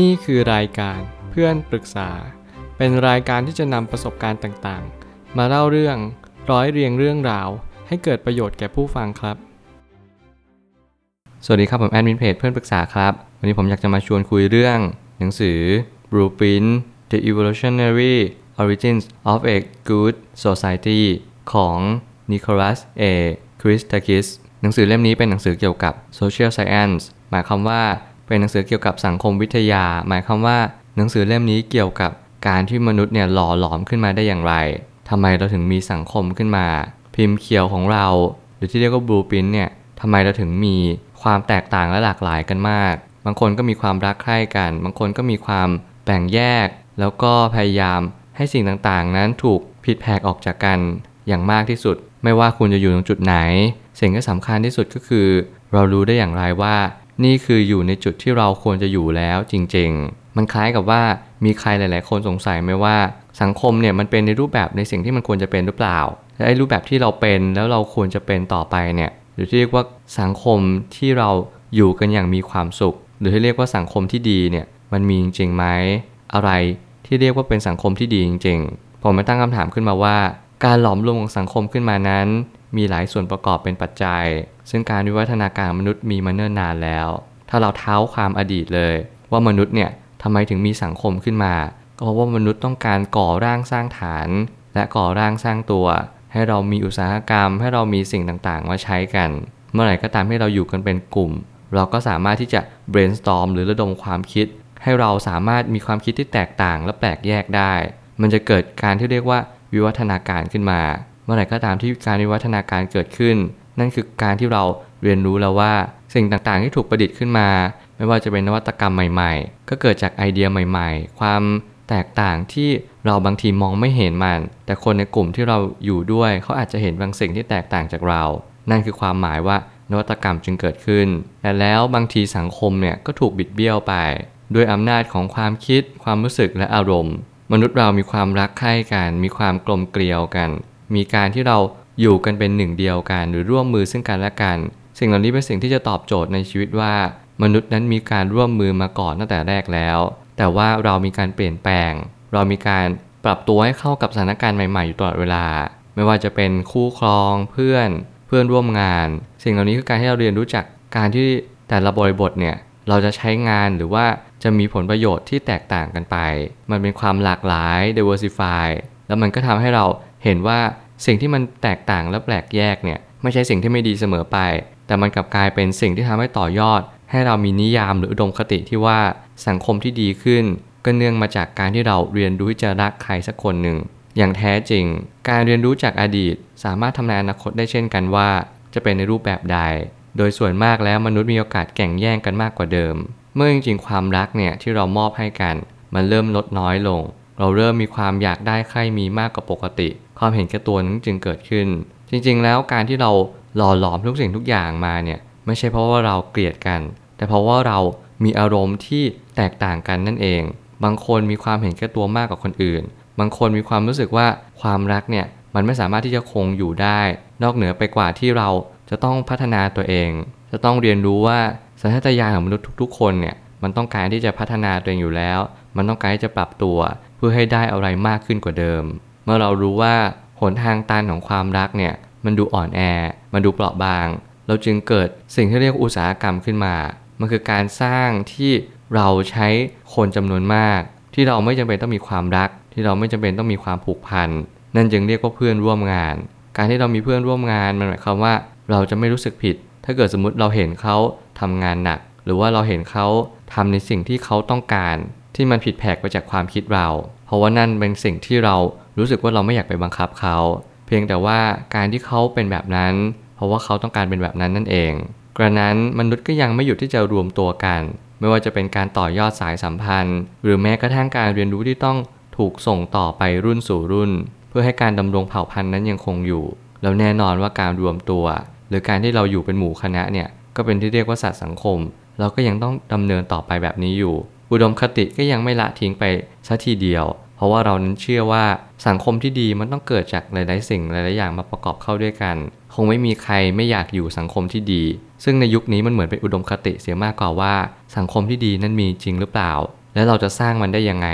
นี่คือรายการเพื่อนปรึกษา เป็นรายการที่จะนำประสบการณ์ต่างๆ มาเล่าเรื่องร้อยเรียงเรื่องราว ให้เกิดประโยชน์แก่ผู้ฟังครับ สวัสดีครับผมแอดมินเพจเพื่อนปรึกษาครับ วันนี้ผมอยากจะมาชวนคุยเรื่อง หนังสือ Blueprint The Evolutionary Origins of a Good Society ของ Nicholas A. Christakis หนังสือเล่มนี้เป็นหนังสือเกี่ยวกับ Social Science หมายความว่า เป็นหนังสือเกี่ยวกับสังคมวิทยา หมายความว่า หนังสือเล่มนี้เกี่ยวกับการที่มนุษย์เนี่ยหล่อหลอมขึ้นมาได้อย่างไรทำไมเราถึงมีสังคมขึ้นมา พิมพ์เขียวของเรา หรือที่เรียกว่า Blueprint เนี่ยทำไมเราถึงมีความแตกต่างและหลากหลายกันมาก บางคนก็มีความรักใคร่กัน บางคนก็มีความแบ่งแยก แล้วก็พยายามให้สิ่งต่างๆ นั้นถูกผิดแผกออกจากกันอย่างมากที่สุด ไม่ว่าคุณจะอยู่ตรงจุดไหน สิ่งที่สำคัญที่สุดก็คือ เรารู้ได้อย่างไรว่า นี่คืออยู่ในจุดที่เราควรจะอยู่แล้วจริง ๆ มันคล้ายกับว่ามีใครหลาย ๆ คนสงสัยไหมว่า สังคมเนี่ยมันเป็นในรูปแบบในสิ่งที่มันควรจะเป็นหรือเปล่าและไอ้รูปแบบที่เราเป็นแล้วเราควรจะเป็นต่อไปเนี่ยหรือที่เรียกว่าสังคมที่เราอยู่กันอย่างมีความสุข หรือที่เรียกว่าสังคมที่ดีเนี่ยมันมีจริงๆไหมอะไรที่เรียกว่าเป็นสังคมที่ดีจริง ๆ ผมมาตั้งคำถามขึ้นมาว่า การหลอมรวมของสังคมขึ้นมานั้น มีหลายส่วนประกอบเป็นปัจจัย ซึ่งการวิวัฒนาการมนุษย์มีมาเนิ่นนานแล้ว ถ้าเราเท้าความอดีตเลย ว่ามนุษย์เนี่ยทำไมถึงมีสังคมขึ้นมา ก็เพราะว่ามนุษย์ต้องการก่อร่างสร้างฐาน และก่อร่างสร้างตัว ให้เรามีอุตสาหกรรม ให้เรามีสิ่งต่างๆมาใช้กัน เมื่อไหร่ก็ตามที่เราอยู่กันเป็นกลุ่ม เราก็สามารถที่จะ brainstorm หรือระดมความคิด ให้เราสามารถมีความคิดที่แตกต่างและแปลกแยกได้ มันจะเกิดการที่เรียกว่าวิวัฒนาการขึ้นมา เมื่อไหร่ก็ตามที่การวิวัฒนาการเกิดขึ้น นั่นคือการที่เราเรียนรู้แล้วว่าสิ่งต่างๆที่ถูกประดิษฐ์ขึ้นมา ไม่ว่าจะเป็นนวัตกรรมใหม่ๆ ก็เกิดจากไอเดียใหม่ๆ ความแตกต่างที่เราบางทีมองไม่เห็นมัน แต่คนในกลุ่มที่เราอยู่ด้วยเขาอาจจะเห็นบางสิ่งที่แตกต่างจากเรา นั่นคือความหมายว่านวัตกรรมจึงเกิดขึ้น แต่แล้วบางทีสังคมเนี่ยก็ถูกบิดเบี้ยวไป ด้วยอำนาจของความคิด ความรู้สึกและอารมณ์ มนุษย์เรามีความรักใคร่กัน มีความกลมเกลียวกัน มีการที่เรา อยู่กันเป็นหนึ่งเดียวกัน หรือร่วมมือซึ่งกันและกัน สิ่งเหล่านี้เป็นสิ่งที่จะตอบโจทย์ในชีวิตว่า มนุษย์นั้นมีการร่วมมือมาก่อนตั้งแต่แรกแล้ว แต่ว่าเรามีการเปลี่ยนแปลง เรามีการปรับตัวให้เข้ากับสถานการณ์ใหม่ๆอยู่ตลอดเวลา ไม่ว่าจะเป็นคู่ครองเพื่อนเพื่อนร่วมงาน สิ่งเหล่านี้คือการที่เราเรียนรู้จักการที่แต่ละบริบทเนี่ยเราจะใช้งานหรือว่าจะมีผลประโยชน์ที่แตกต่างกันไป มันเป็นความหลากหลาย diversify แล้วมันก็ทำให้เราเห็นว่า สิ่งที่มันแตกต่างและแปลกแยกเนี่ยไม่ใช่สิ่งที่ไม่ดีเสมอไป แต่มันกลับกลายเป็นสิ่งที่ทำให้ต่อยอด ให้เรามีนิยามหรืออุดมคติที่ว่าสังคมที่ดีขึ้น ก็เนื่องมาจากการที่เราเรียนรู้ที่จะรักใครสักคนหนึ่ง อย่างแท้จริง การเรียนรู้จากอดีต สามารถทำนายอนาคตได้เช่นกันว่า จะเป็นในรูปแบบใด โดยส่วนมากแล้วมนุษย์มีโอกาสแข่งแย่งกันมากกว่าเดิม เมื่อจริงๆความรักเนี่ยที่เรามอบให้กัน มันเริ่มลดน้อยลง เราเริ่มมีความอยากได้ใครมีมากกว่าปกติ ความเห็นแก่ตัวนั้นจึงเกิดขึ้น จริงๆ แล้วการที่เราหล่อหลอมทุกสิ่งทุกอย่างมาเนี่ยไม่ใช่เพราะว่าเราเกลียดกัน แต่เพราะว่าเรามีอารมณ์ที่แตกต่างกันนั่นเอง บางคนมีความเห็นแก่ตัวมากกว่าคนอื่น บางคนมีความรู้สึกว่าความรักเนี่ยมันไม่สามารถที่จะคงอยู่ได้ นอกเหนือไปกว่าที่เราจะต้องพัฒนาตัวเอง จะต้องเรียนรู้ว่าสัญชาตญาณของมนุษย์ทุก ๆ คนเนี่ยมันต้องการที่จะพัฒนาตัวเองอยู่แล้ว มันต้องการที่จะปรับตัว พื่อให้ได้อะไรมากขึ้นกว่าเดิม เมื่อเรารู้ว่าหนทางตันของความรักเนี่ยมันดูอ่อนแอ มันดูเปราะบาง เราจึงเกิดสิ่งที่เรียกอุตสาหกรรมขึ้นมา มันคือการสร้างที่เราใช้คนจำนวนมาก ที่เราไม่จำเป็นต้องมีความรัก ที่เราไม่จำเป็นต้องมีความผูกพัน นั่นจึงเรียกว่าเพื่อนร่วมงาน การที่เรามีเพื่อนร่วมงานมันหมายความว่าเราจะไม่รู้สึกผิด ถ้าเกิดสมมติเราเห็นเขาทำงานหนัก หรือว่าเราเห็นเขาทำในสิ่งที่เขาต้องการ ที่มันผิดแผกไปจากความคิดเรา เพราะว่านั่นเป็นสิ่งที่เรารู้สึกว่าเราไม่อยากไปบังคับเขา เพียงแต่ว่าการที่เขาเป็นแบบนั้น เพราะว่าเขาต้องการเป็นแบบนั้นนั่นเอง กระนั้นมนุษย์ก็ยังไม่หยุดที่จะรวมตัวกัน ไม่ว่าจะเป็นการต่อยอดสายสัมพันธ์ หรือแม้กระทั่งการเรียนรู้ที่ต้องถูกส่งต่อไปรุ่นสู่รุ่น เพื่อให้การดำรงเผ่าพันธุ์นั้นยังคงอยู่ แล้วแน่นอนว่าการรวมตัว หรือการที่เราอยู่เป็นหมู่คณะเนี่ยก็เป็นที่เรียกว่าสัตว์สังคม เราก็ยังต้องดำเนินต่อไปแบบนี้อยู่ อุดมคติก็ยังไม่ละทิ้งไปสัทีเดียว เพราะว่าเรานั้นเชื่อว่าสังคมที่ดีมันต้องเกิดจากหลาย ๆ สิ่งหลาย ๆ อย่างมาประกอบเข้าด้วยกัน คงไม่มีใครไม่อยากอยู่สังคมที่ดี ซึ่งในยุคนี้มันเหมือนเป็นอุดมคติเสียมากกว่าว่า สังคมที่ดีนั้นมีจริงหรือเปล่า แล้วเราจะสร้างมันได้ยังไง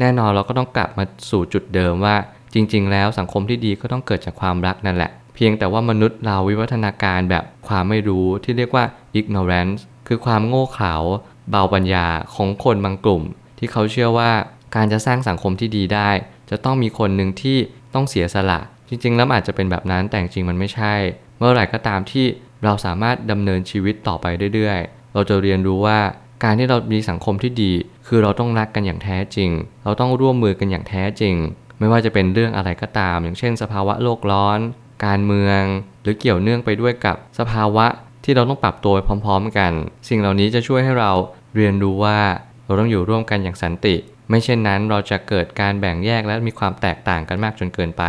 แน่นอนเราก็ต้องกลับมาสู่จุดเดิมว่า จริง ๆ แล้วสังคมที่ดีก็ต้องเกิดจากความรักนั่นแหละ เพียงแต่ว่ามนุษย์เราวิวัฒนาการแบบความไม่รู้ที่เรียกว่า ignorance คือความโง่เขลา เบาปัญญาของคนบางกลุ่ม ที่เขาเชื่อว่าการจะสร้างสังคมที่ดีได้ จะต้องมีคนหนึ่งที่ต้องเสียสละ จริงๆ แล้วอาจจะเป็นแบบนั้นแต่จริงมันไม่ใช่ เมื่อไหร่ก็ตามที่เราสามารถดำเนินชีวิตต่อไปเรื่อยๆ เราจะเรียนรู้ว่าการที่เรามีสังคมที่ดี คือเราต้องรักกันอย่างแท้จริง เราต้องร่วมมือกันอย่างแท้จริง ไม่ว่าจะเป็นเรื่องอะไรก็ตาม อย่างเช่น สภาวะโลกร้อน การเมือง หรือเกี่ยวเนื่องไปด้วยกับสภาวะ ที่เราต้องปรับตัวไปพร้อม ๆ กัน สิ่งเหล่านี้จะช่วยให้เราเรียนรู้ว่าเราต้องอยู่ร่วมกันอย่างสันติ ไม่เช่นนั้นเราจะเกิดการแบ่งแยกและมีความแตกต่างกันมากจนเกินไป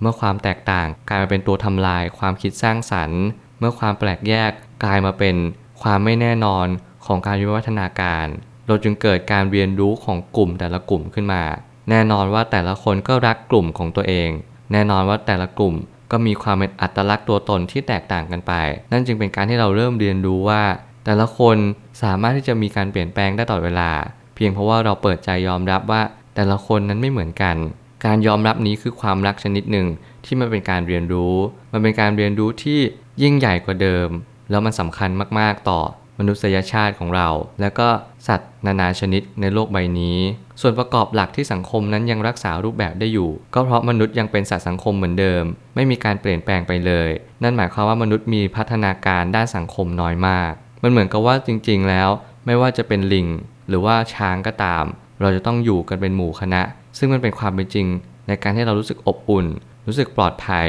เมื่อความแตกต่างกลายมาเป็นตัวทำลาย ความคิดสร้างสรรค์ เมื่อความแปลกแยกกลายมาเป็นความไม่แน่นอนของการวิวัฒนาการ เราจึงเกิดการเรียนรู้ของกลุ่มแต่ละกลุ่มขึ้นมา แน่นอนว่าแต่ละคนก็รักกลุ่มของตัวเอง แน่นอนว่าแต่ละกลุ่ม ก็มีความเป็นอัตลักษณ์ตัวตนที่แตกต่างกันไป นั่นจึงเป็นการที่เราเริ่มเรียนรู้ว่า แต่ละคนสามารถที่จะมีการเปลี่ยนแปลงได้ตลอดเวลา เพียงเพราะว่าเราเปิดใจยอมรับว่า แต่ละคนนั้นไม่เหมือนกัน การยอมรับนี้คือความรักชนิดหนึ่งที่มันเป็นการเรียนรู้ มันเป็นการเรียนรู้ที่ยิ่งใหญ่กว่าเดิม แล้วมันสำคัญมากๆต่อ มนุษยชาติของเรา และก็สัตว์นานาชนิดในโลกใบนี้ ส่วนประกอบหลักที่สังคมนั้นยังรักษารูปแบบได้อยู่ ก็เพราะมนุษย์ยังเป็นสัตว์สังคมเหมือนเดิม ไม่มีการเปลี่ยนแปลงไปเลย นั่นหมายความว่ามนุษย์มีพัฒนาการด้านสังคมน้อยมาก มันเหมือนกับว่าจริง ๆ แล้ว ไม่ว่าจะเป็นลิงหรือว่าช้างก็ตาม เราจะต้องอยู่กันเป็นหมู่คณะ ซึ่งมันเป็นความเป็นจริง ในการที่เรารู้สึกอบอุ่น รู้สึกปลอดภัย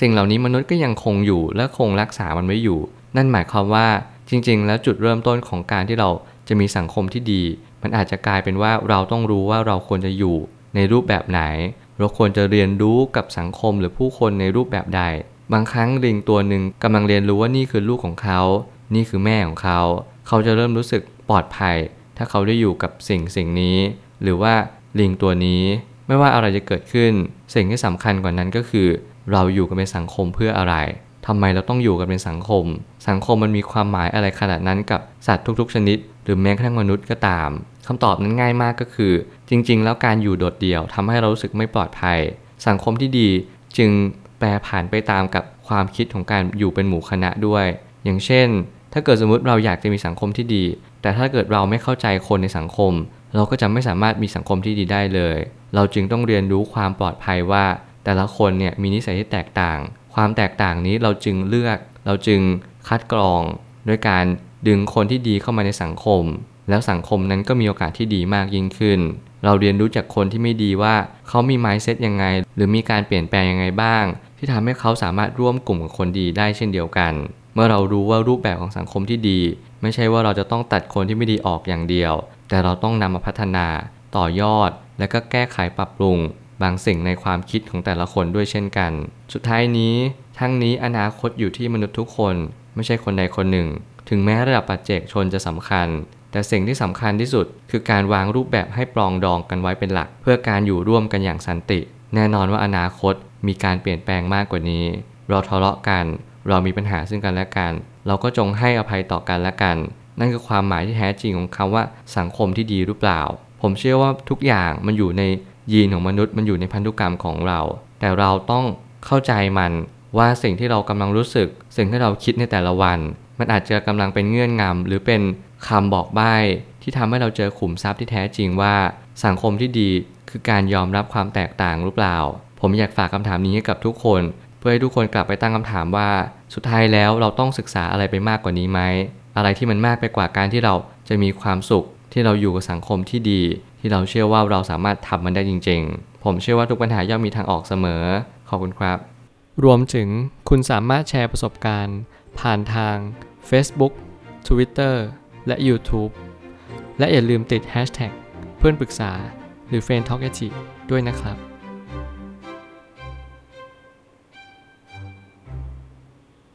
สิ่งเหล่านี้มนุษย์ก็ยังคงอยู่และคงรักษามันไว้อยู่ นั่นหมายความว่า จริง ๆ แล้วจุดเริ่มต้นของการที่เราจะมีสังคมที่ดี มันอาจจะกลายเป็นว่าเราต้องรู้ว่าเราควรจะอยู่ในรูปแบบไหน เราควรจะเรียนรู้กับสังคมหรือผู้คนในรูปแบบใด บางครั้งลิงตัวหนึ่งกำลังเรียนรู้ว่านี่คือลูกของเขา นี่คือแม่ของเขา เขาจะเริ่มรู้สึกปลอดภัย ถ้าเขาได้อยู่กับสิ่งสิ่งนี้ หรือว่าลิงตัวนี้ ไม่ว่าอะไรจะเกิดขึ้น สิ่งที่สำคัญกว่านั้นก็คือ เราอยู่กันเป็นสังคมเพื่ออะไร ทำไมเราต้องอยู่กันเป็นสังคม สังคมมันมีความหมายอะไรขนาดนั้นกับสัตว์ทุก ๆ ชนิด หรือแม้กระทั่งมนุษย์ก็ตามคำตอบนั้นง่ายมากก็คือ จริง ๆ แล้วการอยู่โดดเดี่ยวทำให้เรารู้สึกไม่ปลอดภัย สังคมที่ดีจึงแปรผ่านไปตามกับความคิดของการอยู่เป็นหมู่คณะด้วย อย่างเช่น ถ้าเกิดสมมติเราอยากจะมีสังคมที่ดี แต่ถ้าเกิดเราไม่เข้าใจคนในสังคม เราก็จะไม่สามารถมีสังคมที่ดีได้เลย เราจึงต้องเรียนรู้ความปลอดภัยว่า แต่ละคนเนี่ยมีนิสัยที่แตกต่าง ความแตกต่างนี้เราจึงเลือก เราจึงคัดกรองด้วยการดึงคนที่ดีเข้ามาในสังคม แล้วสังคมนั้นก็มีโอกาสที่ดีมากยิ่งขึ้น เราเรียนรู้จากคนที่ไม่ดีว่าเขามีไมซ์เซ็ตยังไง หรือมีการเปลี่ยนแปลงยังไงบ้าง ที่ทำให้เขาสามารถร่วมกลุ่มกับคนดีได้เช่นเดียวกัน เมื่อเรารู้ว่ารูปแบบของสังคมที่ดี ไม่ใช่ว่าเราจะต้องตัดคนที่ไม่ดีออกอย่างเดียว แต่เราต้องนำมาพัฒนา ต่อยอด และก็แก้ไขปรับปรุง บางสิ่งในความคิดของแต่ละคนด้วยเช่นกัน สุดท้ายนี้ ทั้งนี้อนาคตอยู่ที่มนุษย์ทุกคน ไม่ใช่คนใดคนหนึ่ง ถึงแม้ระดับปัจเจกชนจะสำคัญ แต่สิ่งที่สำคัญที่สุด คือการวางรูปแบบให้ปรองดองกันไว้เป็นหลัก เพื่อการอยู่ร่วมกันอย่างสันติ แน่นอนว่าอนาคตมีการเปลี่ยนแปลงมากกว่านี้ เราทะเลาะกัน เรามีปัญหาซึ่งกันและกัน เราก็จงให้อภัยต่อกันและกัน นั่นคือความหมายที่แท้จริงของคำว่าสังคมที่ดีหรือเปล่า ผมเชื่อว่าทุกอย่างมันอยู่ใน ยีนของมนุษย์มันอยู่ในพันธุกรรมของเรา แต่เราต้องเข้าใจมันว่าสิ่งที่เรากำลังรู้สึก สิ่งที่เราคิดในแต่ละวัน มันอาจจะกำลังเป็นเงื่อนงำหรือเป็นคำบอกใบ้ที่ทำให้เราเจอขุมทรัพย์ที่แท้จริงว่า สังคมที่ดีคือการยอมรับความแตกต่างหรือเปล่า ผมอยากฝากคำถามนี้ให้กับทุกคน เพื่อให้ทุกคนกลับไปตั้งคำถามว่า สุดท้ายแล้วเราต้องศึกษาอะไรไปมากกว่านี้ไหมอะไรที่มันมากไปกว่าการที่เราจะมีความสุขที่เราอยู่กับสังคมที่ดี ที่เราเชื่อว่าเราสามารถทำมันได้จริง ๆ ผมเชื่อว่าทุกปัญหาย่อมมีทางออกเสมอ ขอบคุณครับ รวมถึงคุณสามารถแชร์ประสบการณ์ ผ่านทาง Facebook Twitter และ YouTube และอย่าลืมติด Hashtag เพื่อนปรึกษาหรือ f r ร e n d t a l k ด้วยนะครับ